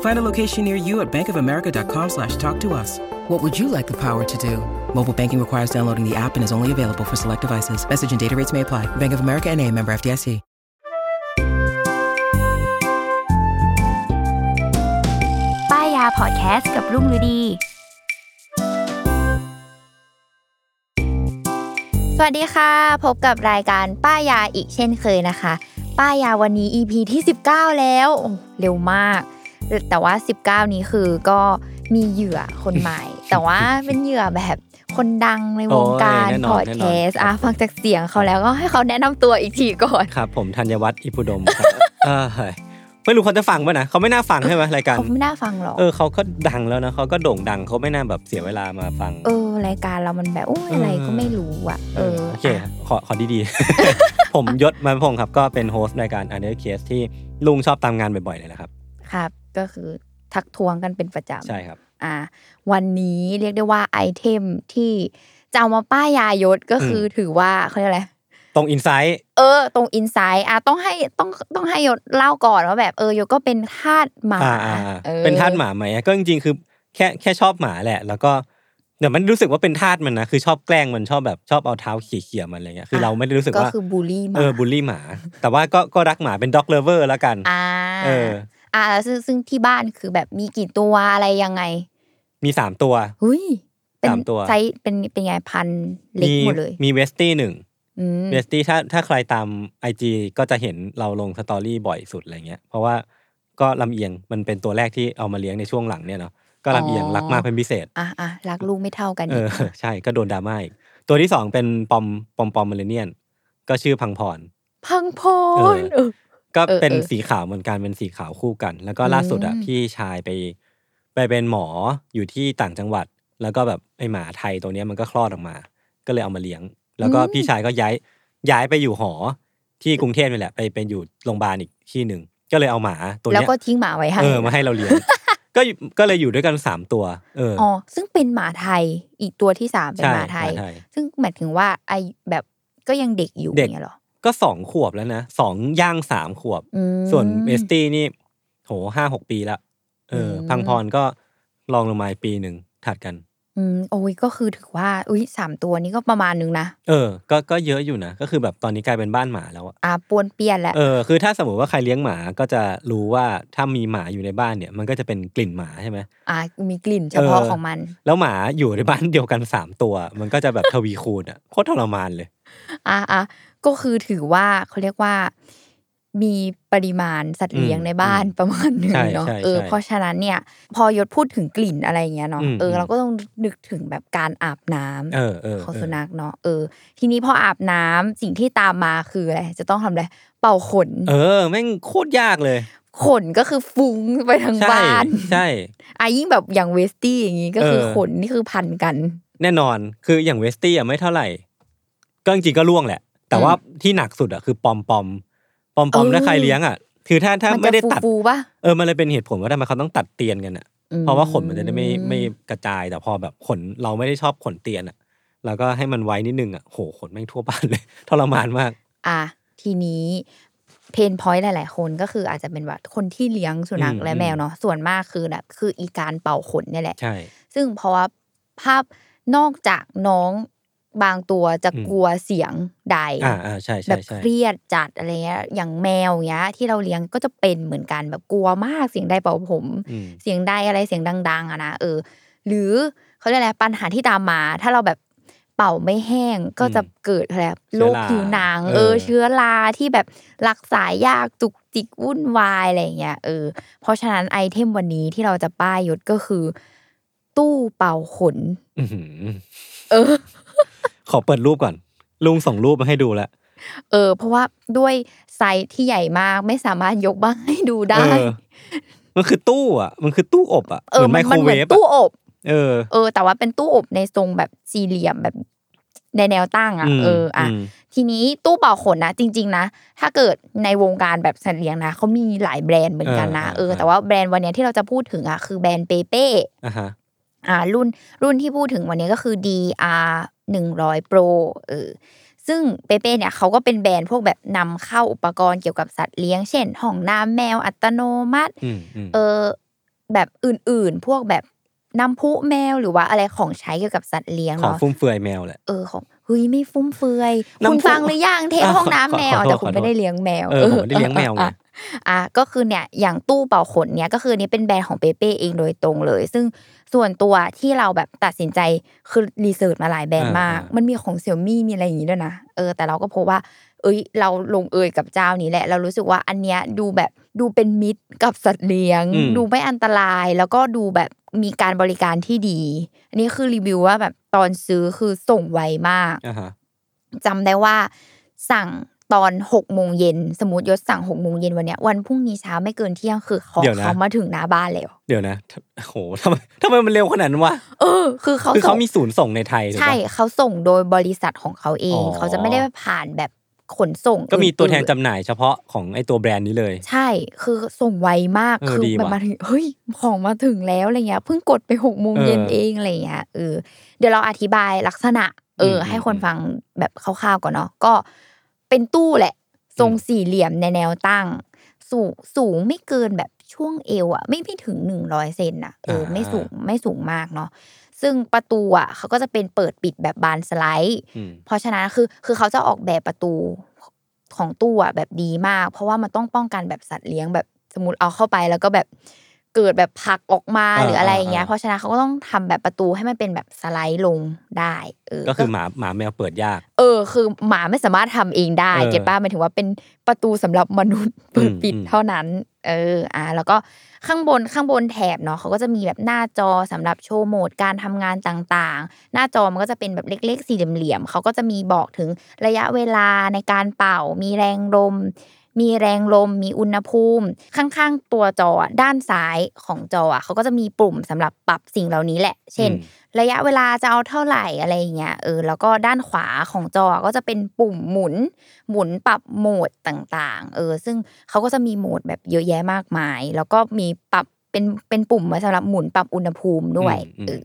Find a location near you at bankofamerica.com slash talk to us. What would you like the power to do? Mobile banking requires downloading the app and is only available for select devices. Message and data rates may apply. Bank of America and a member FDIC. ป้ายยาพอดแคสต์กับรุ่งฤดี สวัสดีค่ะ พบกับรายการป้ายยาอีกเช่นเคยนะคะ ป้ายยาวันนี้ EP ที่ 19 แล้วโอ้เร็วมาก แต่ว่า 19 นี้คือก็มีเหยื่อคนใหม่ แต่ว่าเป็นเหยื่อแบบคนดังในวงการโอ้ยแน่นอนพอดแคสต์อะฟังจากเสียงเขาแล้วก็ให้เขาแนะนำตัวอีกทีก่อนครับ ผมธัญวัฒน์อิพุดมครับเออไม่รู้เขาจะฟังป่ะนะเขาไม่น่าฟังใช่ไหมรายการเขาไม่น่าฟังหรอกเออเขาก็ดังแล้วนะเขาก็โด่งดังเขาไม่น่าแบบเสียเวลามาฟัง เออ รายการเรามันแบบโอ้ยอะไรก็ไม่รู้อะเออโอเคอะขอขอดีๆ ผมยศมาพงศ์ครับ ก็เป็น host รายการ u n d e r Case ที่ลุงชอบตามงานบ่อยๆเลยนะครับครับ ก็คือทักทวงกันเป็นประจำใช่ครับ อ่า วันนี้เรียกได้ว่า item ที่จะเอามาป้ายยายศก็คืออถือว่าเขาเรียกอะไรตรง insightเออ ตรง insight อะต้องให้ต้องต้องให้ยศเล่าก่อนว่าแบบเออยศก็เป็นทาสหมาอ่าอ่าอ่าออเป็นทาสหมาไหมก็จริงๆคือแค่แค่ชอบหมาแหละ แล้วก็เดี๋ยวมันรู้สึกว่าเป็นทาสมันนะคือชอบแกล้งมันชอบแบบชอบเอาเท้าเขี่ยๆมันอะไรเงี้ยคือเราไม่ได้รู้สึกก็ว่าคือบูลลี่หมาเออบูลลี่หมา แต่ว่าก็ก็รักหมาเป็น dog lover แล้วกันอ่าเออ อ่าแล้วซึ่งซึ่งที่บ้านคือแบบมีกี่ตัวอะไรยังไง มีสามตัวหุยเป็นสามตัวไซส์เป็นเป็นไงพันธุ์เล็กมีหมดเลย มี Westie หนึ่งอืม Westie ถ้าถ้าใครตาม IG ก็จะเห็นเราลง story บ่อยสุดอะไรเงี้ย เพราะว่าก็ลำเอียงมันเป็นตัวแรกที่เอามาเลี้ยงในช่วงหลังเนี่ยเนาะก็ลำเอียงรักมากเป็นพิเศษ อะอะรักลูกไม่เท่ากันเออีอกใช่ก็โดนดราม่าอีกตัวที่สองเป็นปอมปอมปอมเมอเรเนียน ก็ชื่อพังพร พังพเอรอเออ ก็เออเป็นเออสีขาวเหมือนกันเป็นสีขาวคู่กัน แล้วก็ล่าสุดอะอืมพี่ชายไป ไปเป็นหมออยู่ที่ต่างจังหวัด แล้วก็แบบไอหมาไทยตัวเนี้ยมันก็คลอดออกมา ก็เลยเอามาเลี้ยง แล้วก็พี่ชายก็ย้ายย้ายไปอยู่หอที่กรุงเทพนี่แหละ ไปเป็นอยู่โรงพยาบาลอีกที่หนึ่งก็เลยเอาหมาตัวแล้วเนี้ยก็ทิ้งหมาไว้ให้เออมาให้เราเลี้ยงก็อยู่ก็เลยอยู่ด้วยกันสามตัวเออออ๋อซึ่งเป็นหมาไทยอีกตัวที่สามเป็นใช่หมาไทยหมาไทย ซึ่งหมายถึงว่าไอแบบก็ยังเด็กอยู่เด็กอย่างเงี้ยเหรอ ก็สองขวบแล้วนะสองย่างสามขวบอืมส่วนเอสตี้นี่ โหห้าหกปีละเอออมพังพรก็ลองลงมาอีกปีหนึ่งถัดกัน อืมโอ้ยก็คือถือว่า อุ้ยสามตัวนี้ก็ประมาณนึงนะเออ ก็ก็เยอะอยู่นะก็คือแบบตอนนี้กลายเป็นบ้านหมาแล้วอะอ่าปวนเปี้ยนแหละเออคือถ้าสมมติว่าใครเลี้ยงหมาก็จะรู้ว่าถ้ามีหมาอยู่ในบ้านเนี่ย มันก็จะเป็นกลิ่นหมาใช่ไหมอ่ามีกลิ่นเฉพาะเออของมัน แล้วหมาอยู่ในบ้านเดียวกันสามตัว มันก็จะแบบทวีคูณอะโคตรทรมานเลยอ่าอะ ก็คือถือว่าเขาเรียกว่ามีปริมาณสัตว์เลี้ยงอืมในบ้านอืมประมาณหนึงใช่เนาะใช่เออใช่เพราะฉะนั้นเนี่ย พอยศพูดถึงกลิ่นอะไรอย่างเงี้ยเนาะอืมเอออมเราก็ต้องนึกถึงแบบการอาบน้ำเออเออของเออสุนัขเนาะเออ ทีนี้พออาบน้ำสิ่งที่ตามมาคืออะไรจะต้องทำอะไรเป่าขน เออแม่งโคตรยากเลยขนก็คือฟุ้งไปทั้งใช่บ้าน ใช่อะยิ่งแบบอย่างเวสตี้อย่างงี้ก็คือเออขนนี่คือพันกัน แน่นอนคืออย่างเวสตี้อะไม่เท่าไหร่ก็จริงๆก็ล่วงแหละ แต่ว่าที่หนักสุดอะคือปอมปอมปอมปอมเออถ้าใครเลี้ยงอะคือถ้าถ้ามันไม่จะได้ตัดฟูๆปะเออมันเลยเป็นเหตุผลว่าทำไมเขาต้องตัดเตียนกันอะอืมเพราะว่าขนมันจะได้ไม่ไม่กระจายแต่พอแบบขนเราไม่ได้ชอบขนเตียนอะ แล้วก็ให้มันไว้นิดนึงอะโหขนแม่งทั่วบ้านเลยทรมานมาก อะทีนี้เพนพอยต์หลาย ๆ คนก็คืออาจจะเป็นว่าคนที่เลี้ยงสุนัขอืมและแมวเนาะส่วนมากคือแบบคืออีการเป่าขนเนี่ยแหละใช่ซึ่งเพราะว่าภาพนอกจากน้อง บางตัวจะอืมกลัวเสียงใดอ่าอ่าใช่แบใช่บใช่เครียดจัดอะไรเงี้ยอย่างแมวเงี้ย ที่เราเลี้ยงก็จะเป็นเหมือนกันแบบกลัวมากเสียงใดเป่าผมอืมเสียงใดอะไรเสียงดัง ๆอะนะเออ หรือเขาเรียกอะไรปัญหาที่ตามมา ถ้าเราแบบเป่าไม่แห้งก็จะเกิดอะไรโรคผิวหนัง เออ เชื้อราที่แบบรักษายากจุกจิกวุ่นวายอะไรอย่างเงี้ยเออเพราะฉะนั้นไอเทมวันนี้ที่เราจะป้ายยศก็คือ ตู้เป่าขนอื้อหือ เออ ขอเปิดรูปก่อน ลุงส่งรูปมาให้ดูแล้วเออ เพราะว่าด้วยไซส์ที่ใหญ่มากไม่สามารถยกบ้างให้ดูได้เออมันคือตู้อะ มันคือตู้อบอะเอเหมืออนไมมันโครมันเหเวมือนฟตู้อะอบเออ เออ แต่ว่าเป็นตู้อบในทรงแบบสี่เหลี่ยมแบบในแนวตั้งอะมเอออะมทีนี้ตู้เป่าขนนะจริง ๆ นะ ถ้าเกิดในวงการแบบสัตว์เลี้ยงนะเขามีหลายแบรนด์เหมือนกันนะเออเออเออแต่ว่าแบรนด์วันเนี้ยที่เราจะพูดถึงอะคือแบรนด์เปเป้ อะฮะอ่ารุ่นรุ่นที่พูดถึงวันนี้ก็คือ DR หนึ่งร้อย Pro เออซึ่งเปเป้เนี่ยเขาก็เป็นแบรนด์พวกแบบนำเข้าอุปกรณ์เกี่ยวกับสัตว์เลี้ยง เช่นห้องน้ำแมวอัตโนมัติอืมอืมเออแบบอื่นๆ พวกแบบน้ำพุแมวหรือว่าอะไรของใช้เกี่ยวกับสัตว์เลี้ยงของเนาะฟุ่มเฟือยแมวแหละเออของเฮ้ยไม่ฟุ่มเฟือยน้ำพุคุณฟังหรือยังเทปอะห้องน้ำแมวขอโทษแต่คุณขอโทษไม่ได้เลี้ยงแมวเออผมไม่ได้เลี้ยงแมวไงอะอะก็คือเนี่ยอย่างตู้เป่าขนเนี่ยก็คืออนนี้เป็นแบรนด์ของเปเป้เองโดยตรงเลย ซึ่ง ส่วนตัวที่เราแบบตัดสินใจคือรีเสิร์ชมาหลายแบรนด์มาก มันมีของเซี่ยมี่มีอะไรอย่างงี้ด้วยนะเออแต่เราก็พบว่า เอ้ย เราลงเอยกับเจ้านี้แหละ เรารู้สึกว่าอันเนี้ยดูแบบดูเป็นมิตรกับสัตว์เลี้ยงอืมดูไม่อันตรายแล้วก็ดูแบบมีการบริการที่ดี อันนี้คือรีวิวว่าแบบตอนซื้อคือส่งไวมากอะฮะจำได้ว่าสั่ง ตอนหกโมงเย็นสมมติยศสั่งหกโมงเย็นวันเนี้ยวันพรุ่งนี้เช้าไม่เกินเที่ยงคือของเดี๋ยวนะเขามาถึงหน้าบ้านแล้ว เดี๋ยวนะโหทำไมทำไมมันเร็วขนาดนั้นวะเออ คือเขาคือส่เขางมีศูนย์ส่งในไทยถูกใช่ปะเขาส่งโดยบริษัทของเขาเองอ๋อเขาจะไม่ได้ผ่านแบบขนส่ง ก็มีตัวแทนอื่ๆจำหน่ายเฉพาะของไอตัวแบรนด์นี้เลย ใช่ คือส่งไวมากเออคือดีแบบว่ะมาถึงเฮ้ยของมาถึงแล้วอะไรเงี้ยเพิ่งกดไปหกโมงเย็นเออเองอะไรเงี้ยเออเดี๋ยวเราอธิบายลักษณะ เอออมให้คนอืมฟังแบบคร่าวๆก่อนเนาะก็ เป็นตู้แหละ ทรงสี่เหลี่ยมในแนวตั้ง สูงสูงไม่เกินแบบช่วงเอวอะ ไม่ไม่ถึงหนึ่งร้อยเซนอะเออไม่สูงไม่สูงมากเนาะซึ่งประตูอะเขาก็จะเป็นเปิดปิดแบบบานสไลด์อืมเพราะฉะนั้นคือคือเขาจะออกแบบประตูของตู้อะแบบดีมาก เพราะว่ามันต้องป้องกันแบบสัตว์เลี้ยงแบบสมมติเอาเข้าไปแล้วก็แบบ เกิดแบบผลักออกมาอ่าหรืออะไรอย่างเงี้ยอ่าเพราะฉะนั้นเขาก็ต้องทำแบบประตูให้มันเป็นแบบสไลด์ลงได้เออก็คือหมาหมาแมวเปิดยาก เออ คือหมาไม่สามารถทำเองได้เออเก็ตป้าหมายถึงว่าเป็นประตูสำหรับมนุษย์เปิดอืมปิดอืมเท่านั้น เอออ่าแล้วก็ข้างบนข้างบนแถบเนาะเขาก็จะมีแบบหน้าจอสำหรับโชว์โหมดการทำงานต่างๆ หน้าจอมันก็จะเป็นแบบเล็ก ๆ สี่เหลี่ยมๆเขาก็จะมีบอกถึงระยะเวลาในการเป่ามีแรงลม มีแรงลม มีอุณหภูมิ ข้างๆ ตัวจออะด้านซ้ายของจออะเขาก็จะมีปุ่มสำหรับปรับสิ่งเหล่านี้แหละ เช่นอืมระยะเวลาจะเอาเท่าไหร่อะไรอย่างเงี้ยเออแล้วก็ด้านขวาของจอก็จะเป็นปุ่มหมุน หมุนปรับโหมดต่างๆเออซึ่งเขาก็จะมีโหมดแบบเยอะแยะมากมาย แล้วก็มีปรับเป็นเป็นปุ่มไว้สำหรับหมุนปรับอุณหภูมิด้วยอืมเออ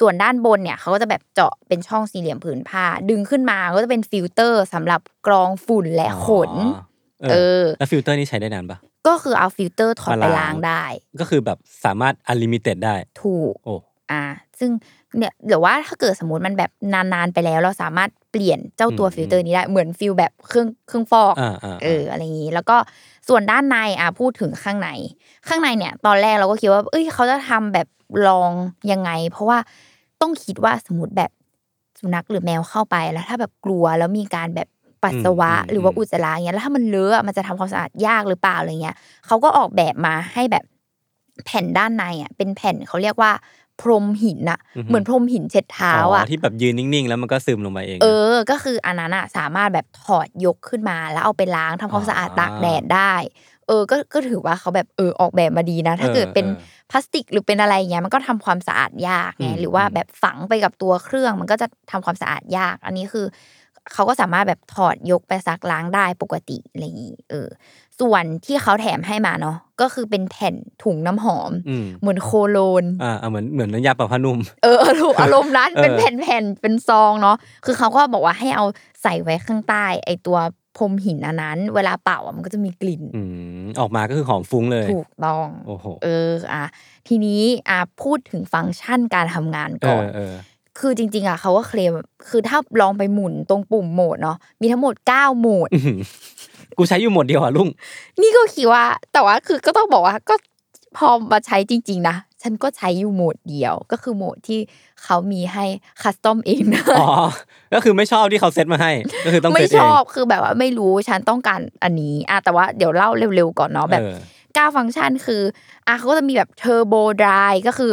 ส่วนด้านบนเนี่ยเขาก็จะแบบเจาะเป็นช่องสี่เหลี่ยมผืนผ้า ดึงขึ้นมาก็จะเป็นฟิลเตอร์สำหรับกรองฝุ่นและขนอ๋อ เออ แล้วฟิลเตอร์นี่ใช้ได้นานปะก็คือเอาฟิลเตอร์ถอดไปมาล้างล้างได้ ก็คือแบบสามารถ unlimited ได้ ถูกโอ้อ่า ซึ่งเนี่ยหรือว่าถ้าเกิดสมมติมันแบบนานๆไปแล้ว เราสามารถเปลี่ยนเจ้าตัวอืมฟิลเตอร์นี้ได้เหมือน feel แบบเครื่องเครื่องฟอกอ่าอ่าเอออะไรอย่างนี้ แล้วก็ส่วนด้านในอะพูดถึงข้างใน ข้างในเนี่ย ตอนแรกเราก็คิดว่า เอ้ยเขาจะทำแบบลองยังไง เพราะว่าต้องคิดว่าสมมติแบบสุนัขหรือแมวเข้าไปแล้ว ถ้าแบบกลัวแล้วมีการแบบ ปัสสาวะอืมหรือว่าอืมอุจจาระอย่างเงี้ยแล้วถ้ามันเลอะอะมันจะทำความสะอาดยากหรือเปล่าอะไรเงี้ยเขาก็ออกแบบมาให้แบบแผ่นด้านในอะเป็นแผ่นเขาเรียกว่าพรมหินอะเหมือนพรมหินเช็ดเท้าอะที่แบบยืนนิ่งๆ แล้วมันก็ซึมลงไปเอง เออ ก็คืออันนั้นอะสามารถแบบถอดยกขึ้นมา แล้วเอาไปล้างทำความสะอาดอ่าตากแดดได้ เออ ก็ก็ถือว่าเขาแบบเออออกแบบมาดีนะ ถ้าเออเกิดเป็นเออพลาสติกหรือเป็นอะไรเงี้ยมันก็ทำความสะอาดยากไงอืมหรือว่าอืมแบบฝังไปกับตัวเครื่องมันก็จะทำความสะอาดยาก อันนี้คือ เขาก็สามารถแบบถอดยกไปซักล้างได้ปกติอะไรอย่างงี้เออ ส่วนที่เขาแถมให้มาเนาะก็คือเป็นแผ่นถุงน้ำหอมอืมเหมือนโคโลนอ่าอ่าเหมือนเหมือนน้ำยาปรับผ้านุ่มเอออารมณ์อารมณ์นั้นเออเป็นแผ่นๆเป็นซองเนาะคือเขาก็บอกว่าให้เอาใส่ไว้ข้างใต้ ไอตัวพรมหินอันนั้น เวลาเป่าอะมันก็จะมีกลิ่นอืมออกมาก็คือหอมฟุ้งเลย ถูกต้องโอ้โหเอออะทีนี้อะพูดถึงฟังก์ชันการทำงานเอก่ออนเออ คือจริง ๆอะเขาก็เคลมคือถ้าลองไปหมุนตรงปุ่มโหมดเนาะมีทั้งหมด9โหมดอื้อหือกูใช้อยู่หมดเดียวอะลุงนี่ก็คิดว่า แต่ว่าคือก็ต้องบอกว่าก็พอมาใช้จริง ๆ นะ ฉันก็ใช้อยู่โหมดเดียว ก็คือโหมดที่เขามีให้ custom เองนะอ๋อก็คือไม่ชอบที่เขาเซตมาให้ ก็คือต้องไม่เซตเอชอบคือแบบว่าไม่รู้ฉันต้องการอันนี้อะแต่ว่าเดี๋ยวเล่าเร็วๆก่อนเนาะแบบเออก้าฟังก์ชันคืออะเขาก็จะมีแบบ Turbo Dry ก็คือ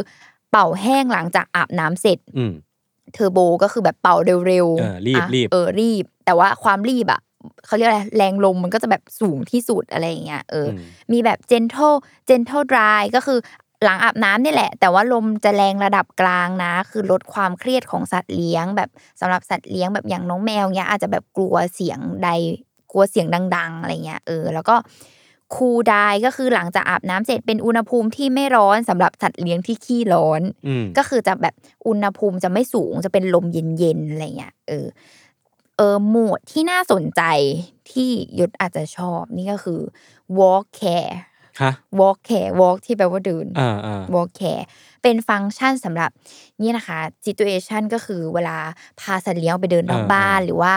เป่าแห้งหลังจากอาบน้ำเสร็จอืม เทอร์โบก็คือแบบเป่าเร็วเออรีบะรีบเออรีบ แต่ว่าความรีบอะเขาเรียกอะไรแรงลมมันก็จะแบบสูงที่สุดอะไรอย่างเงี้ยเอออมมีแบบ gentle gentle dry ก็คือหลังอาบน้ำนี่แหละ แต่ว่าลมจะแรงระดับกลางนะ คือลดความเครียดของสัตว์เลี้ยง แบบสำหรับสัตว์เลี้ยงแบบอย่างน้องแมวเนี้ยอาจจะแบบกลัวเสียงใดกลัวเสียงดัง ๆอะไรเงี้ยเออ แล้วก็ คูลดายก็คือหลังจากอาบน้ำเสร็จเป็นอุณหภูมิที่ไม่ร้อนสำหรับสัตว์เลี้ยงที่ขี้ร้อนอืมก็คือจะแบบอุณหภูมิจะไม่สูงจะเป็นลมเย็นๆอะไรเงี้ยเออเออโหมดที่น่าสนใจที่ยศอาจจะชอบนี่ก็คือ walk care ฮะ walk care walk ที่แปลว่าเดินอ่าอ่า walk care เป็นฟังก์ชันสำหรับนี่นะคะ situation ก็คือเวลาพาสัตว์เลี้ยงออกไปเดินนอกอ่าบ้านหรือว่า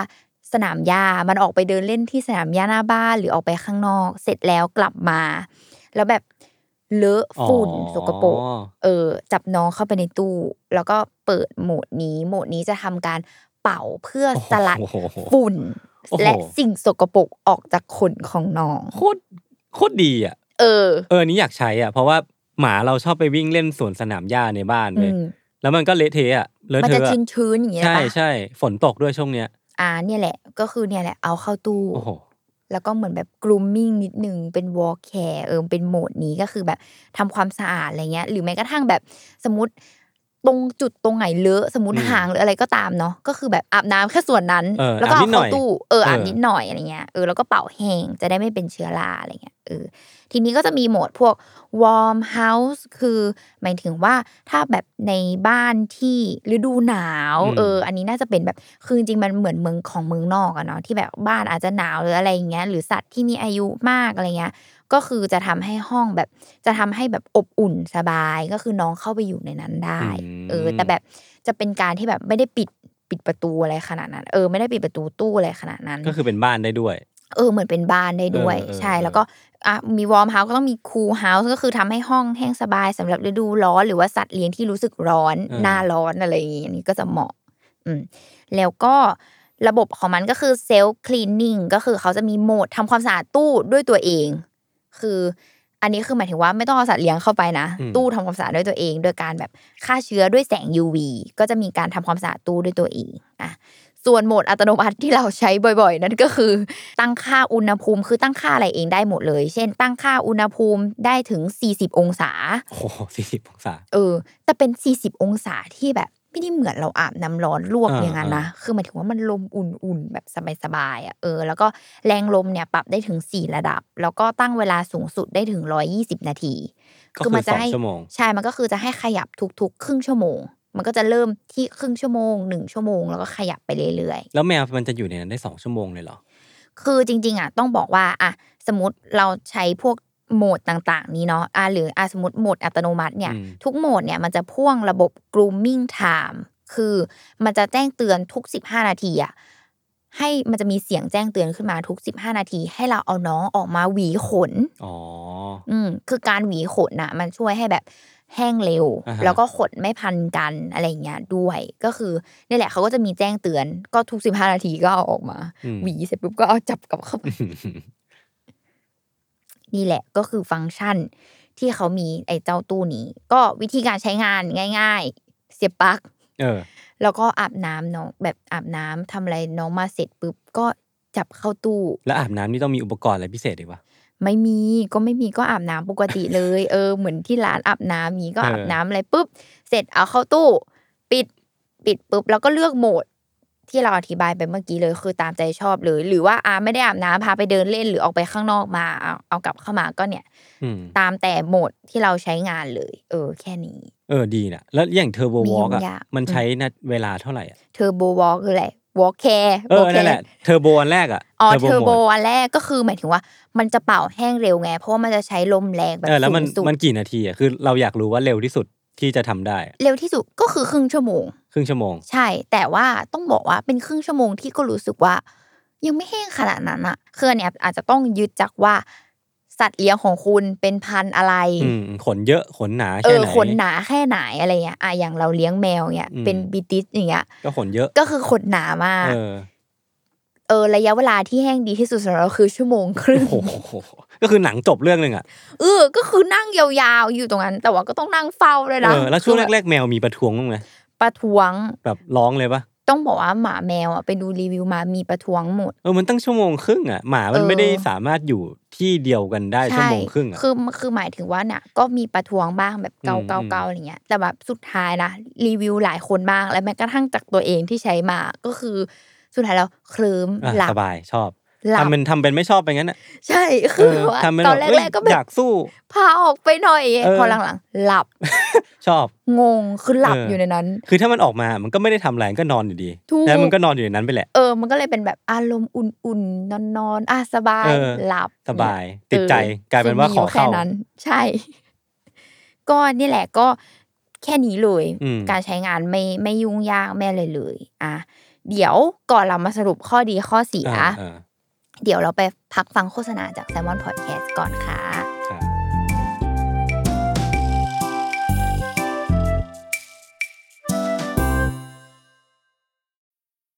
สนามหญ้ามันออกไปเดินเล่นที่สนามหญ้าหน้าบ้านหรือออกไปข้างนอก เสร็จแล้วกลับมา แล้วแบบเลอะฝุ่นอ๋อสกปรกเออ จับน้องเข้าไปในตู้ แล้วก็เปิดโหมดนี้โหมดนี้จะทำการเป่าเพื่อสลัดโอ้โหฝุ่นโอ้โหและสิ่งสกปรกออกจากขนของน้องโคตรโคตรดีอะเออ เอออันนี้อยากใช้อะ เพราะว่าหมาเราชอบไปวิ่งเล่นสวนสนามหญ้าในบ้านอืเลยมแล้วมันก็เละเทะอะเลอะมันเทจะอะชื้นชื้นๆอย่างเงี้ยใช่ปะใช่ฝนตกด้วยช่วงเนี้ย อ่าเนี่ยแหละ ก็คือเนี่ยแหละเอาเข้าตู้ โอ้โห แล้วก็เหมือนแบบ grooming นิดนึงเป็น walk care เออเป็นโหมดนี้ก็คือแบบทำความสะอาดอะไรเงี้ย หรือแม้กระทั่งแบบสมมติ ตรงจุดตรงไหนเลอะสมมติอืมหางหรืออะไรก็ตามเนาะก็คือแบบอาบน้ำแค่ส่วนนั้นเออแล้วก็อาบนิเอาดหน่อยเข้าตู้เอออาบเออนิดหน่อยอะไรเงี้ยเออแล้วก็เป่าแห้งจะได้ไม่เป็นเชื้อราอะไรเงี้ยเออทีนี้ก็จะมีโหมดพวก warm house คือหมายถึงว่าถ้าแบบในบ้านที่ฤดูหนาวอืมเออ อันนี้น่าจะเป็นแบบคือจริงๆมันเหมือนเมืองของเมืองนอกอะเนาะที่แบบบ้านอาจจะหนาวหรืออะไรอย่างเงี้ยหรือสัตว์ที่มีอายุมากอะไรเงี้ย ก็คือจะทำให้ห้องแบบจะทำให้แบบอบอุ่นสบายก็คือน้องเข้าไปอยู่ในนั้นได้อืมเออ แต่แบบจะเป็นการที่แบบไม่ได้ปิดปิดประตูอะไรขนาดนั้น เออไม่ได้ปิดประตูตู้อะไรขนาดนั้น ก็คือเป็นบ้านได้ด้วย เออเหมือนเป็นบ้านได้ด้วยเออเออใช่เออแล้วก็อะมี Warm House ก็ต้องมี Cool House ก็คือทำให้ห้องแห้งสบายสำหรับฤดูร้อนหรือว่าสัตว์เลี้ยงที่รู้สึกร้อนหน้าร้อนอะไรอย่างงี้อันนี้ก็จะเหมาะ อืมแล้วก็ระบบของมันก็คือ Self Cleaning ก็คือเขาจะมีโหมดทำความสะอาดตู้ด้วยตัวเอง คืออันนี้คือหมายถึงว่าไม่ต้องเอาสัตว์เลี้ยงเข้าไปนะอืมตู้ทำความสะอาดด้วยตัวเอง โดยการแบบฆ่าเชื้อด้วยแสง UV ก็จะมีการทำความสะอาดตู้ด้วยตัวเองอะส่วนโหมดอัตโนมัติที่เราใช้บ่อยๆ นั่นก็คือ ตั้งค่าอุณหภูมิคือตั้งค่าอะไรเองได้หมดเลย เช่น ตั้งค่าอุณหภูมิได้ถึง 40 องศาโอ้โหสี่สิบองศา เออแต่เป็น 40 องศาที่แบบ ไม่ได้เหมือนเราอาบน้ำร้อนลวกอ่าอย่างนั้นนะคือหมายถึงว่ามันลมอุ่นๆแบบสบายๆอะเออ แล้วก็แรงลมเนี่ยปรับได้ถึง4ระดับ แล้วก็ตั้งเวลาสูงสุดได้ถึง120นาทีก็คือมัจะสองให้ชั่วโมงใช่มันก็คือจะให้ขยับทุกๆ ครึ่งชั่วโมง มันก็จะเริ่มที่ครึ่งชั่วโมงหนึ่งชั่วโมงแล้วก็ขยับไปเรื่อยๆแล้วแมวมันจะอยู่ในนั้นได้สองชั่วโมงเลยเหรอคือจริงๆอะต้องบอกว่าอะสมมติเราใช้พวก โหมดต่างๆ นี้เนาะอะหรืออะสมมติโหมดอัตโนมัติเนี่ยอืมทุกโหมดเนี่ยมันจะพ่วงระบบ grooming time คือมันจะแจ้งเตือนทุก 15 นาทีอะให้มันจะมีเสียงแจ้งเตือนขึ้นมาทุก 15 นาที ให้เราเอาน้องออกมาหวีขน อ๋อ อืม คือการหวีขนน่ะ มันช่วยให้แบบแห้งเร็วอ่าฮะแล้วก็ขนไม่พันกันอะไรอย่างเงี้ยด้วย ก็คือนี่แหละเขาก็จะมีแจ้งเตือน ก็ทุก 15 นาทีก็เอาออกมาอืมหวีเสร็จปุ๊บก็เอาจับกลับเข้าไป นี่แหละก็คือฟังก์ชันที่เขามีไอ้เจ้าตู้นี้ ก็วิธีการใช้งานง่าย ๆ เสียบปลั๊กเออแล้วก็อาบน้ำน้องแบบอาบน้ำทำอะไรน้องมาเสร็จปุ๊บก็จับเข้าตู้ แล้วอาบน้ำนี่ต้องมีอุปกรณ์อะไรพิเศษอีกปะไม่มีก็ไม่มีก็อาบน้ำปกติเลย เออเหมือนที่ร้านอาบน้ำนี้ก็เออออาบน้ำอะไรปุ๊บ เสร็จเอาเข้าตู้ ปิดปิดปุ๊บแล้วก็เลือกโหมด ที่เราอธิบายไปเมื่อกี้เลยคือตามใจชอบเลย หรือว่าอาไม่ได้อาบน้ำพาไปเดินเล่นหรือออกไปข้างนอกมาเอาเอากลับเข้ามาก็เนี่ยอืมตามแต่โหมดที่เราใช้งานเลย เออ แค่นี้ เออดีนะแล้วอย่างเทอร์โบไม่วอล์กยุ่อะงยากมันใช้นะเวลาเท่าไหร่อะเทอร์โบวอลคืออะไรวอลแคร์เออนั่นแหละเทอร์โบอันแรกอะอ๋อเทอร์โบโหมดอันแรกก็คือหมายถึงว่า มันจะเป่าแห้งเร็วไงเพราะว่ามันจะใช้ลมแรงแบบเออแล้วมันสูงสุดมันกี่นาทีอะคือเราอยากรู้ว่าเร็วที่สุด ที่จะทำได้อะเร็วที่สุดก็คือครึ่งชั่วโมง ครึ่งชั่วโมง ใช่ แต่ว่าต้องบอกว่าเป็นครึ่งชั่วโมงที่ก็รู้สึกว่า ยังไม่แห้งขนาดนั้นอะคืออนเนี่ยอาจจะต้องยึดจากว่าสัตว์เลี้ยงของคุณเป็นพันธุ์อะไรอืมขนเยอะขนหนาเอแค่อไหนขนหนาแค่ไหนอะไรเงี้ยอะอย่างเราเลี้ยงแมวเนี่ยอืมเป็นบิติสอย่างเงี้ยก็ขนเยอะก็คือขนหนามาก เออเออระยะเวลาที่แห้งดีที่สุดสำหรับเราคือชั่วโมงครึ่งโอ้โหก็คือหนังจบเรื่องหนึ่งอะเออก็คือนั่งยาวๆอยู่ตรงนั้น แต่ว่าก็ต้องนั่งเฝ้าเลยเอนะอแล้วช่วงแรกๆแมวมีประท้วงบ้างไหมๆประท้วงแบบร้องเลยปะต้องบอกว่าหมาแมวอะไปดูรีวิวมามีประท้วงหมดเออมันตั้งชั่วโมงครึ่งอะหมามันเออไม่ได้สามารถอยู่ที่เดียวกันได้ชั่วโมงครึ่งอะคือคือหมายถึงว่าเนี่ยก็มีประท้วงบ้างแบบเกาอืมเกาอืมเกาอะไรเงี้ยแต่แบบสุดท้ายนะรีวิวหลายคนบ้างและแม้กระทั่งจากตัวเองที่ใช้มาก็คือ สุดท้ายแล้วเคลิ้มอะหลับสบายชอบหลับทำเป็นทำเป็นไม่ชอบไปงั้นอะใช่คือว่าทำเป็นตอนบบแรเอ้ยกๆก็แบอบยากสู้พาออกไปหน่อยเออพอหลังๆหลับ ชอบงงคือหลับเออออยู่ในนั้น คือถ้ามันออกมามันก็ไม่ได้ทำอะไรก็นอนอยู่ดีถูกแล้วมันก็นอนอยู่ในนั้นไปแหละเออมันก็เลยเป็นแบบอารมณ์อุ่นๆนอนๆอะสบายเออหลับสบายนี่ติดใจออกลายเป็นว่าคืขอมียู่แค่เข้านั้น ใช่ ก็นี่แหละก็แค่นี้เลยอืมการใช้งานไม่ไม่ยุ่งยากไม่เลยเลย อะ เดี๋ยวก่อนเรามาสรุปข้อดีข้อเสียอ่าอ่าเดี๋ยวเราไปพักฟังโฆษณาจาก s ซ l m o n Podcast ก่อนค่ะ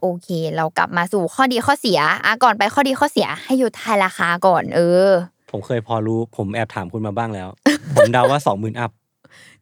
โอเค เรากลับมาสู่ข้อดีข้อเสียอะก่อนไปข้อดีข้อเสียให้หยุดทายราคาก่อน เออ ผมเคยพอรู้ผมแอบถามคุณมาบ้างแล้ว ผมเดาว่าสองหมื่นอัพ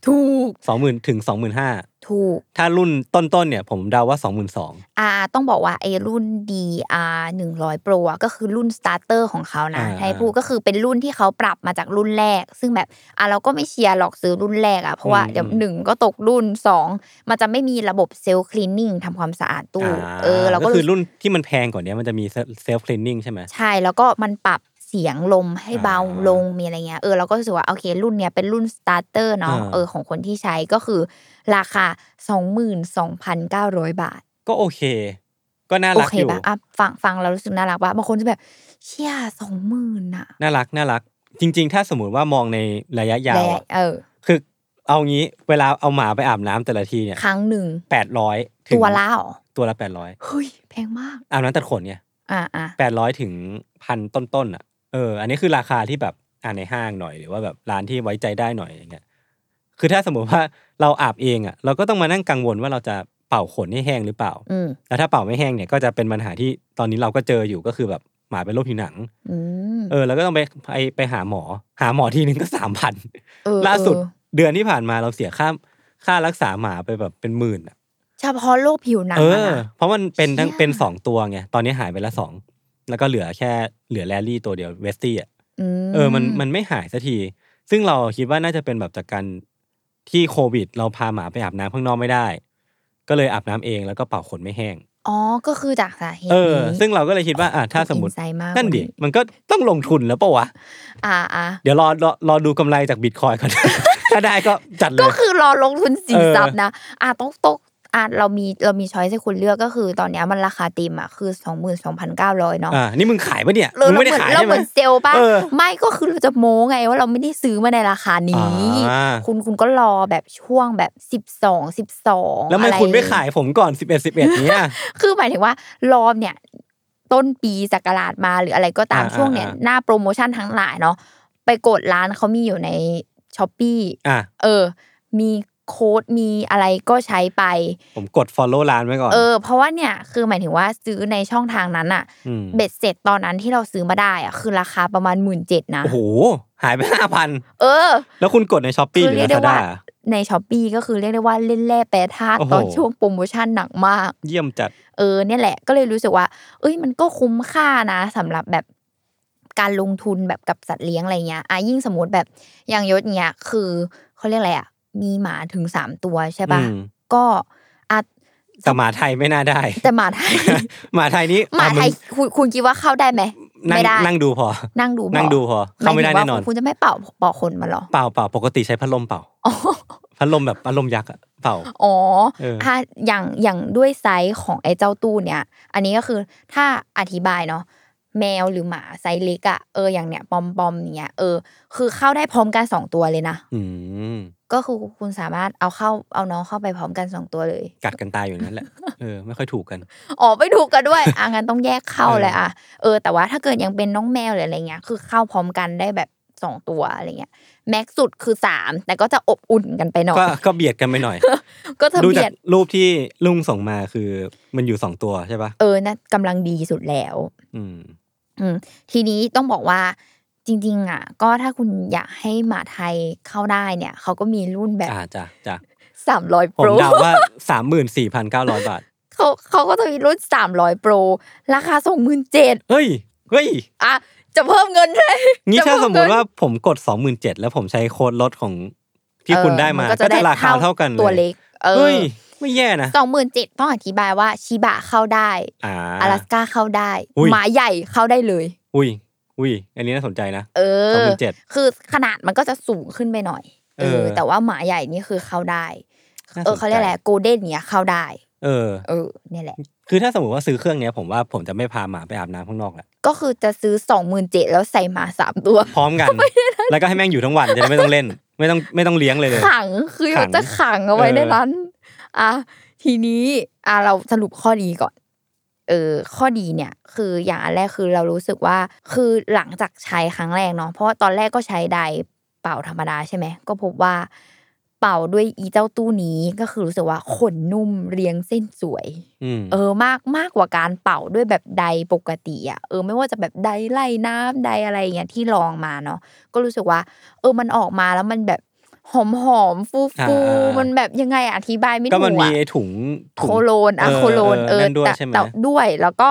ถูกสองหมื่นถึงสองหมื่นห้า ถูก ถ้ารุ่นต้นๆเนี่ย ผมเดาว่าสองหมื่นสองอ่า ต้องบอกว่าไอ้รุ่น DR 100 Pro อะก็คือรุ่น starter ของเขานะอ่าให้พูดก็คือเป็นรุ่นที่เขาปรับมาจากรุ่นแรก ซึ่งแบบอะเราก็ไม่เชียร์หรอกซื้อรุ่นแรกอะเพราะว่าอืมเดี๋ยวหนึ่งก็ตกรุ่นสองมันจะไม่มีระบบ self-cleaning ทำความสะอาดตู้เออเราก็ก็คือรู้รุ่นที่มันแพงกว่านี้มันจะมี self-cleaning ใช่ไหมใช่แล้วก็มันปรับ เสียงลมให้เบาอ่าลงมีอะไรเงี้ยเออเราก็รู้สึกว่าโอเครุ่นเนี้ยเป็นรุ่น starter เนาะอ่าเออของคนที่ใช้ก็คือ ราคา22,900บาท ก็โอเค ก็น่าโอรักเคอยู่ปะอะฟังฟังเรารู้สึกน่ารักปะบางคนจะแบบเชี่ยสองหมื่นอะน่ารักน่ารัก จริง ๆ ถ้าสมมติว่ามองในระยะยาวและอะเออ คือเอางี้เวลาเอาหมาไปอาบน้ำแต่ละทีเนี่ยครั้งหนึ่งแปดร้อยตัวละเหรอตัวละแปดร้อยเฮ้ยแพงมากอาบน้ำตัดขนไงอ่าอ่าแปดร้อยถึงพันต้นๆอะ เออ อันนี้คือราคาที่แบบอ่าในห้างหน่อยหรือว่าแบบร้านที่ไว้ใจได้หน่อยอย่างเงี้ย คือถ้าสมมติว่าเราอาบเองอะ เราก็ต้องมานั่งกังวลว่าเราจะเป่าขนให้แห้งหรือเปล่าอืมแล้วถ้าเป่าไม่แห้งเนี่ยก็จะเป็นปัญหาที่ตอนนี้เราก็เจออยู่ก็คือแบบหมาเป็นโรคผิวหนังอืมเออ แล้วก็ต้องไปไปไปหาหมอ หาหมอทีนึงก็สามพันเออล่าสุดเออเดือนที่ผ่านมาเราเสียค่าค่ารักษาหมาไปแบบเป็นหมื่นอะเฉพาะโรคผิวหนังเออะอนะเพราะมันเป็นทั้งเชี่ยเป็นสองตัวไง ตอนนี้หายไปละสอง แล้วก็เหลือแค่เหลือแรลลี่ตัวเดียวเวสตี้อะมเออมันมันไม่หายสักที ซึ่งเราคิดว่าน่าจะเป็นแบบจากการที่โควิด เราพาหมาไปอาบน้ำข้างนอกไม่ได้ ก็เลยอาบน้ำเองแล้วก็เป่าขนไม่แห้งอ๋อ ก็คือจากสาเหตุเออนี้ซึ่งเราก็เลยคิดว่าอะถ้าสมมติอินไซต์มากนั่นดิกว่านี้มันก็ต้องลงทุนแล้วปะวะ อ่าอ่าเดี๋ยวรอรอรอดูกำไรจากบิตคอยก่อนถ้าได้ก็จัดเลก็ยคือรอลงทุนสินเออทรัพย์นะ อะต้องตก อะเรามีเรามีช้อยให้คุณเลือกก็คือ ตอนเนี้ยมันราคาเต็มอะคือสองหมื่นสองพันเก้าร้อยเนาะอ่านี่มึงขายปะเนี่ยเรามึงเราไม่ได้เหมือนขายเราใช่เหไหมมือนเซลล์ป่ะเออไม่ก็คือเราจะโม้ไงว่าเราไม่ได้ซื้อมาในราคานี้อ่าคุณคุณก็รอแบบช่วงแบบสิบสองสิบสองแล้วทำไมคุณไม่ขายผมก่อนสิบเอ็ดสิบเอ็ดเนี้ยคือหมายถึงว่ารอเนี่ย ต้นปีสักราชมาหรืออะไรก็ตามอ่าช่วงเนี้ยอ่าหน้าโปรโมชั่นทั้งหลายเนาะไปกดร้านเขามีอยู่ในช้อปปี้อะเออ มี โค้ดมีอะไรก็ใช้ไป ผมกด follow ร้านไว้ก่อน เออ เพราะว่าเนี่ยคือหมายถึงว่าซื้อในช่องทางนั้นอะเบ็ดเสร็จตอนนั้นที่เราซื้อมาได้อะคือราคาประมาณหมื่นเจ็ดนะ โอ้โห หายไปห้าพัน เออ แล้วคุณกดในช้อปปี้คืหรือเรียกได้ Lazada ว่าใน Shopee ก็คือเรียกได้ว่าเล่นแร่แปรธาตุโอ้โหตอนช่วงโปรโมชั่นหนักมาก เยี่ยมจัด เออเนี่ยแหละก็เลยรู้สึกว่า เอ้ยมันก็คุ้มค่านะสำหรับแบบการลงทุนแบบกับสัตว์เลี้ยงอะไรเงี้ยอะยิ่งสมมติแบบอย่างยศเนี้ยคือเขาเรียกอะไรอะ มีหมาถึงสามตัวใช่ป่ะอืมก็อะแต่หมาไทยไม่น่าได้ แต่หมาไทยหมาไทยนี้หมาไทยอะคุณคุณคิดว่าเข้าได้ไหมงนั่งไม่ได้นั่งดูพอ นั่งดูนั่งดูพอเข้าไม่ได้หยถึงว่แน่นอนคุณจะไม่เป่าเป่าคนมาหรอเปล่าเปล่าปกติใช้พัดลมเปล่าอ๋อพัดลมแบบพัดลมยักษ์อะเปล่าอ๋อเออถ้าอย่างอย่างด้วยไซส์ของไอ้เจ้าตู้เนี่ย อันนี้ก็คือถ้าอธิบายเนาะแมวหรือหมาไซส์เล็กอะเอออย่างเนี้ยปอมปอมๆเนี้ยเออคือเข้าได้พร้อมกันสองตัวเลยนะอืม ก็คือคุณสามารถเอาเข้าเอาน้องเข้าไปพร้อมกันสองตัวเลย กัดกันตายอยู่นั่นแหละเออไม่ค่อยถูกกันอ๋อไปถูกกันด้วยอะงั้นต้องแยกเข้าเออเลยอะเออแต่ว่าถ้าเกิดยังเป็นน้องแมวหรืออะไรเงี้ยคือเข้าพร้อมกันได้แบบสองตัวอะไรเงี้ยแม็กซ์สุดคือสามแต่ก็จะอบอุ่นกันไปหน่อย ก็ก็เบียดกันไปหน่อย ก็จะดูเบีจายกดรูปที่ลุงส่งมาคือมันอยู่สองตัวใช่ปะเออน่ากำลังดีสุดแล้ว อืมอืมทีนี้ต้องบอกว่า จริงๆอะก็ถ้าคุณอยากให้หมาไทยเข้าได้เนี่ยเขาก็มีรุ่นแบบอ่าจ้ะจ้ะสามร้อยผโปมรเดาว่าสามหมื่นสี่พันเก้าร้อยบาทเขาเขาก็จะมีรุ่นสามร้อยโปรราคาสองหมื่นเจ็ดเฮ้ยเฮ้ยอะจะเพิ่มเงินเลยงี้จะถ้าเพิ่สมมติเงินว่าผมกดสองหมื่นเจ็ดแล้วผมใช้โค้ดลดของที่คุณได้มาเออก็จะราคาเท่ากันเลยตัวเล็กเอเฮ้อยไม่แย่นะสองหมื่นเจ็ดต้องอธิบายว่าชิบะเข้าได้อ่าอลาสก้าเข้าได้อุ้ยหมาใหญ่เข้าได้เลย อุ้ย อุ้ยอันนี้น่าสนใจนะเออ27,000คือขนาดมันก็จะสูงขึ้นไปหน่อย เอเอออแต่ว่าหมาใหญ่นี่คือเข้าได้น่าสนใจเออเขาเรียกอะไรโกลเด้นเนี้ยเข้าได้ เออ เออเนี่ยแหละ คือถ้าสมมติว่าซื้อเครื่องเนี้ยผมว่าผมจะไม่พาหมาไปอาบน้ำข้างนอกแหละก็คือจะซื้อสองหมื่นเจ็ดแล้วใส่หมาสามตัวพร้อมกัน แล้วก็ให้แม่งอยู่ทั้งวันจะได้ไม่ต้องเล่น ไม่ต้องไม่ต้องเลี้ยงเลยเลยขังคือขัมันงจะขังเอาไว้เออในนั้น อะทีนี้อะเราสรุปข้อดีก่อน เออข้อดีเนี่ยคืออย่างอันแรกคือเรารู้สึกว่าคือหลังจากใช้ครั้งแรกเนาะเพราะว่าตอนแรกก็ใช้ไดร์เป่าธรรมดาใช่ไหมก็พบว่า เป่าด้วยอีเจ้าตู้นี้ก็คือรู้สึกว่าขนนุ่มเรียงเส้นสวยอืมเออมากมากกว่าการเป่าด้วยแบบใดปกติอะเออไม่ว่าจะแบบใดไล่น้ำใดอะไรอย่างเงี้ยที่ลองมาเนาะก็รู้สึกว่า เออมันออกมาแล้วมันแบบ หอมหอมฟูฟูๆมันแบบยังไงอธิบายไม่ก็ถูมันกมีอะไอ้ถุงถุโคงโลนอะเออโคโลนเออนั่นด้วยแต่ใช่ไหมแต่ด้วยแล้วก็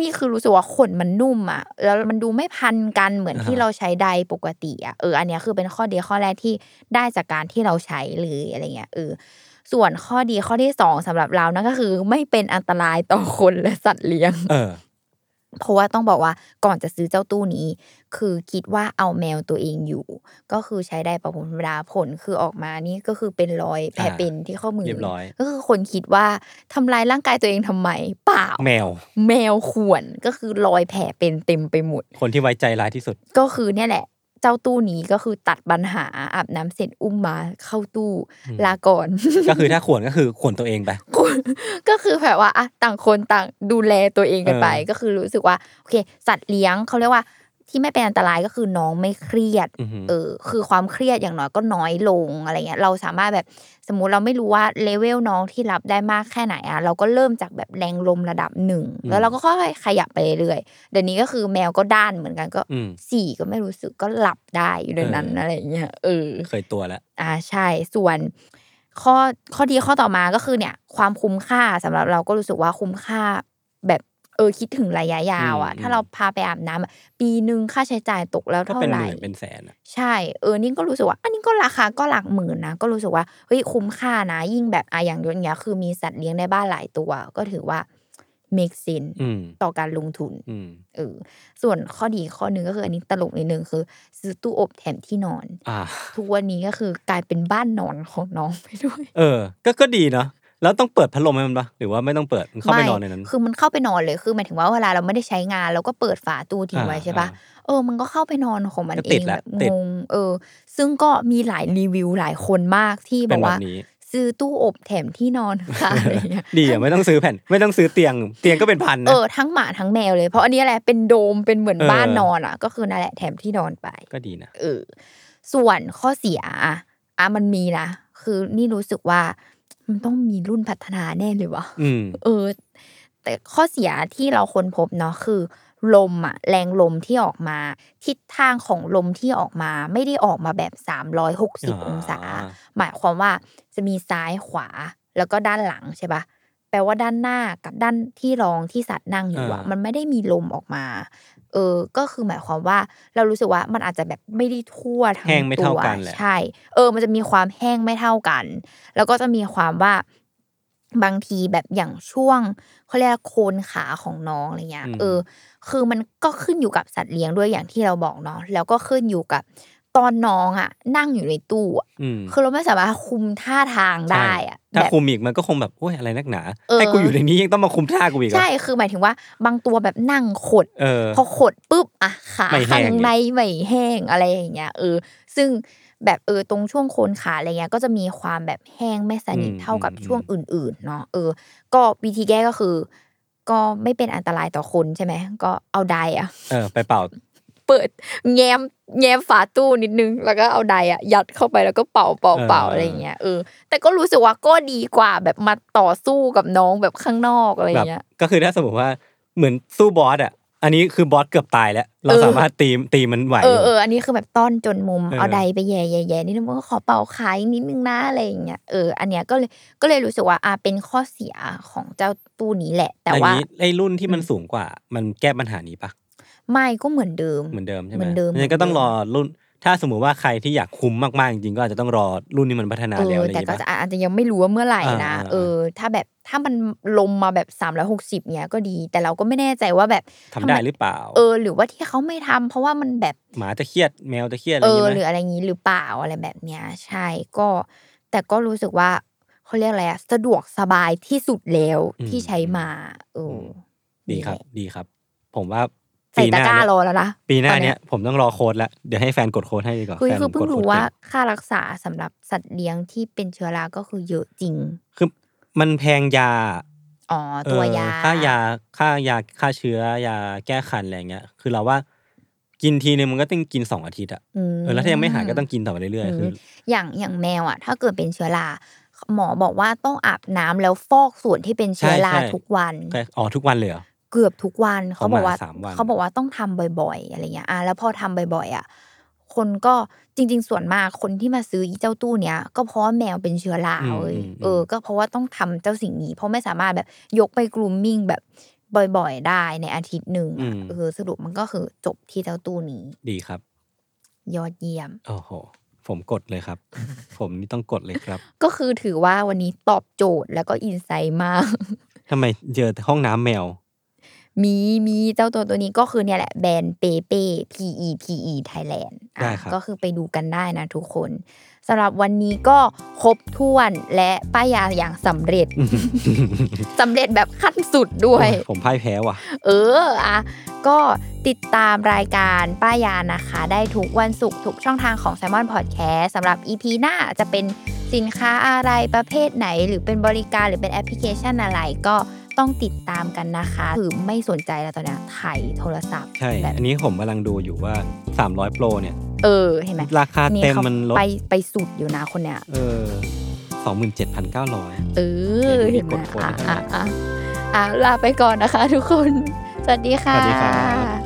นี่คือรู้สึกว่าขนมันนุ่มอะ แล้วมันดูไม่พันกันเหมือนอ่าฮะที่เราใช้ใดปกติอะเอออันเนี้ยคือเป็นข้อดีข้อแรกที่ได้จากการที่เราใช้เลยอะไรเงี้ยเออส่วนข้อดีข้อที่สองสำหรับเรานั่นก็คือ ไม่เป็นอันตรายต่อคนและสัตว์เลี้ยง เออเพราะว่าต้องบอกว่าก่อนจะซื้อเจ้าตู้นี้ คือคิดว่าเอาแมวตัวเองอยู่ ก็คือใช้ได้ประผมธรรมดาผลคือออกมานี่ก็คือเป็นรอยแผลอ่าเป็นที่ข้อมือเรียบร้อยก็คือคนคิดว่าทำลายร่างกายตัวเองทำไมเปล่าแมว แมวข่วนก็คือรอยแผลเป็นเต็มไปหมด คนที่ไว้ใจร้ายที่สุด ก็คือเนี่ยแหละ เจ้าตู้นี้ก็คือตัดปัญหาอาบน้ำเสร็จอุ้มมาเข้าตู้อืมลาก่อนก็คือถ้าขวนก็คือขวนตัวเองไปคนก็คือแบบว่าอะต่างคนต่างดูแลตัวเองกันไปเออก็คือรู้สึกว่าโอเค สัตว์เลี้ยงเขาเรียกว่า ที่ไม่เป็นอันตรายก็คือน้องไม่เครียดอือหือเออ คือความเครียดอย่างน้อยก็น้อยลงอะไรเงี้ย เราสามารถแบบสมมุติเราไม่รู้ว่าเลเวลน้องที่รับได้มากแค่ไหนอะ เราก็เริ่มจากแบบแรงลมระดับหนึ่ง แล้วเราก็ค่อยๆขยับไปเรื่อยๆ เดี๋ยวนี้ก็คือแมวก็ด้านเหมือนกันก็อืมสี่ก็ไม่รู้สึกก็หลับได้อยู่ในนั้นเออออะไรเงี้ย เออ เคยตัวแล้ว อ่าใช่ ส่วนข้อข้อดีข้อต่อมาก็คือเนี่ย ความคุ้มค่าสำหรับเราก็รู้สึกว่าคุ้มค่าแบบ เออคิดถึงระยะยาวอะอืมถ้าเราพาไปอาบน้ำอะปีหนึ่งค่าใช้จ่ายตกแล้วก็เท่าเป็นไหหร่มื่นเป็นแสนอะใช่เออนี่ก็รู้สึกว่า อันนี้ก็ราคาก็หลักหมื่นนะก็รู้สึกว่าเฮ้ยคุ้มค่านะ ยิ่งแบบอะอย่างยศเนี้ยคือมีสัตว์เลี้ยงในบ้านหลายตัว ก็ถือว่า make sense อืมต่อการลงทุนอืมเออส่วนข้อดีข้อหนึ่งก็คืออันนี้ตลกนิดนึงคือ ซื้อตู้อบแถมที่นอนอ่าทุกวันนี้ก็คือกลายเป็นบ้านนอนของน้องไปด้วย เออ ก็ก็ดีเนาะ แล้วต้องเปิดพัดลมให้มันปะหรือว่าไม่ต้องเปิดมันเข้าไปนอนในนั้น คือมันเข้าไปนอนเลยคือหมายถึงว่าเวลาเราไม่ได้ใช้งานเราก็เปิดฝาตู้ทิ้งไว้อ่าใช่ปะอ่าเออ มันก็เข้าไปนอนของมันก็เอติดงละแบบติงดงเออ ซึ่งก็มีหลายรีวิวหลายคนมากที่บเป็อนกแบว่าบนี้ซื้อตู้อบแถมที่นอนค่ะอะไรเงี้ยดีอะไม่ต้องซื้อแผ่น ไม่ต้องซื้อเตียง เตียงก็เป็นพันเอนะอทั้งหมาทั้งแมวเลยเพราะอันนี้แหละเป็นโดมเป็นเหมือนเออบ้านนอนอะ ก็คือนั่นแหละแถมที่นอนไป ก็ดีนะเออส่วนข้อเสียอะอะมันมีนะคือนี่รู้สึกว่า มันต้องมีรุ่นพัฒนาแน่เลยวะอืมเออ แต่ข้อเสียที่เราค้นพบเนาะคือ ลมอะแรงลมที่ออกมา ทิศทางของลมที่ออกมา ไม่ได้ออกมาแบบ360องศา หมายความว่าจะมีซ้ายขวาแล้วก็ด้านหลังใช่ปะ แปลว่าด้านหน้ากับด้านที่รองที่สัตว์นั่งอยู่อะอ่ามัมันไม่ได้มีลมออกมา เออ ก็คือหมายความว่าเรารู้สึกว่ามันอาจจะแบบไม่ได้ทั่วทั้งแห้งไม่เท่าตัวกันแหละใช่ เออ มันจะมีความแห้งไม่เท่ากัน แล้วก็จะมีความว่าบางทีแบบอย่างช่วงเขาเรียกว่าโคนขาของน้องอะไรเงี้ยอืมเออ คือมันก็ขึ้นอยู่กับสัตว์เลี้ยงด้วยอย่างที่เราบอกเนาะแล้วก็ขึ้นอยู่กับ ตอนน้องอะ นั่งอยู่ในตู้อะอืมคือเราไม่สามารถคุมท่าทางได้อะถ้าแบบคุมอีกมันก็คงแบบโอ้ยอะไรนักหนาเออให้กูอยู่ในนี้ยังต้องมาคุมท่ากูอีกเหรอใช่คือหมายถึงว่า บางตัวแบบนั่งขดเออพอขดปุ๊บอะขาไม่แห้ข้างงอีกในไม่แห้งอะไรอย่างเงี้ยเออ ซึ่งแบบเออตรงช่วงโคนขาอะไรเงี้ยก็จะมีความแบบแห้งไม่สนิทอืมเท่ากับอืมช่วงอื่น ๆ เนาะเออ ก็วิธีแก้ก็คือ ก็ไม่เป็นอันตรายต่อคนใช่ไหมก็เอาไดอะเออไปเป่า เปิดแง้มแง้มฝาตู้นิดนึง แล้วก็เอาไดอะยัดเข้าไปแล้วก็เป่าเป่าเป่าเออออะไรอย่างเงี้ยเออแต่ก็รู้สึกว่าก็ดีกว่าแบบมาต่อสู้กับน้องแบบข้างนอกอะไรอแบบย่างเงี้ยก็คือถ้าสมมติว่าเหมือนสู้บอสอะอันนี้คือบอสเกือบตายแล้ว เราเออสามารถตีตีมันไหวเอออยู่เอออันนี้คือแบบต้อนจนมุมเออเอาใดไปแย่แย่แย่นิดนึงว่าขอเป่าขายนิดนึงนะอะไรอย่างเงี้ยเอออันเนี้ยก็เลยก็เลยรู้สึกว่าอะเป็นข้อเสียของเจ้าตู้นี้แหละ แต่อย่างว่านี้ไอ้รุ่นที่มันสูงกว่า มันแก้ปัญหานี้ปะ ไม่ก็เหมือนเดิมเหมือนเดิมใช่ไหมเหมือนเดิมงั้นก็ต้องรอรุ่น ถ้าสมมุติว่าใครที่อยากคุ้มมากๆจริงๆก็อาจจะต้องรอรุ่นนี้มันพัฒนาเอแล้วออะไรอแต่ย่างก็งี้จะปะอาจจะยังไม่รู้ว่าเมื่อไหร่นะอ่าอ่าเออ ถ้าแบบถ้ามันลมมาแบบสามร้อยหกสิบเนี้ยก็ดี แต่เราก็ไม่แน่ใจว่าแบบทำได้มหรือเปล่า เออ หรือว่าที่เขาไม่ทำเพราะว่ามันแบบหมาจะเครียดแมวจะเครียดอะไรเออย่างองี้หรือไหมอะไรงี้หรือเปล่าอะไรแบบเนี้ยใช่ก็ แต่ก็รู้สึกว่าเขาเรียกอะไรอะสะดวกสบายที่สุดแล้วที่ใช้มาเอออดีครับนี่แหละดีครับ ผมว่า ใส่ปีหตะน้ากร้าเนี่ยรอแล้วนะปีหน้าตอเนี้ยผมต้องรอโค้ดแล้วเดี๋ยวให้แฟนกดโค้ดให้ดีกว่าคือแฟนคือเพิ่งกดโค้ดรู้ว่าเก่งค่ารักษาสำหรับสัตว์เลี้ยงที่เป็นเชื้อราก็คือเยอะจริง คือมันแพงยาอ๋อตัวยาเออค่ายาค่ายาฆ่าเชื้อยาแก้คันอะไรเงี้ย คือเราว่ากินทีนึงมันก็ต้องกินสองอาทิตย์อะมเออแล้วถ้ายังไม่หายก็ต้องกินต่อไปเรื่อยๆคือมอย่างอย่างแมวอะ ถ้าเกิดเป็นเชื้อราหมอบอกว่าต้องอาบน้ำแล้วฟอกส่วนที่เป็นเชื้อราใช่ใช่ทุกวันแต่อ๋อทุกวันเลยเหรอ เกือบทุกวันเขาบอกว่าของหมาสามวันเขาบอกว่าต้องทำบ่อย ๆ อะไรเงี้ยอะแล้วพอทำบ่อย ๆ อะ คนก็จริง ๆ ส่วนมากคนที่มาซื้ออีเจ้าตู้เนี้ยก็เพราะว่าแมวเป็นเชื้อราอืมเว้ยอืมเออ ก็เพราะว่าต้องทำเจ้าสิ่งนี้ เพราะไม่สามารถแบบยกไปกรูมมิ่งแบบบ่อย ๆ ได้ในอาทิตย์หนึ่งอะเออสรุปมันก็คือจบที่เจ้าตู้นี้ ดีครับ ยอดเยี่ยมโอ้โหผมกดเลยครับ ผมนี่ต้องกดเลยครับ ก็คือถือว่าวันนี้ตอบโจทย์แล้วก็อินไซต์มากทำไมเจอแต่ห้องน้ำแมว มีมีเจ้าตัวตัวนี้ก็คือเนี่ยแหละแบรนด์เปเป้ P E P E Thailand อะได้ครับก็คือไปดูกันได้นะทุกคนสำหรับวันนี้ก็ครบถ้วนและป้ายยาอย่างสำเร็จสำเร็จแบบขั้นสุดด้วย ผมพ่ายแพ้ว่ะ เอออะก็ติดตามรายการป้ายานะคะ ได้ทุกวันศุกร์ทุกช่องทางของ s ซ l m o n Podcast สำหรับ EP หน้าจะเป็นสินค้าอะไรประเภทไหน หรือเป็นบริการหรือเป็นแอปพลิเคชันอะไรก็ ต้องติดตามกันนะคะ คือไม่สนใจแล้วตอนเนี้ยไถ่ายโทรศัพท์ใช่ แบบอันนี้ผมกำลังดูอยู่ว่า 300 Pro เนี่ย เออ เห็นไหมราคาเต็มขามันลด ไปไปสุดอยู่นะคนเนี้ย เออสองหมื่นเจ็ดพันเก้าร้อยเออเดี๋เห็ยนวไหมมีกดโค้ดอะให้อะอะอะลาไปก่อนนะคะทุกคน สวัสดีค่ะ สวัสดีครับ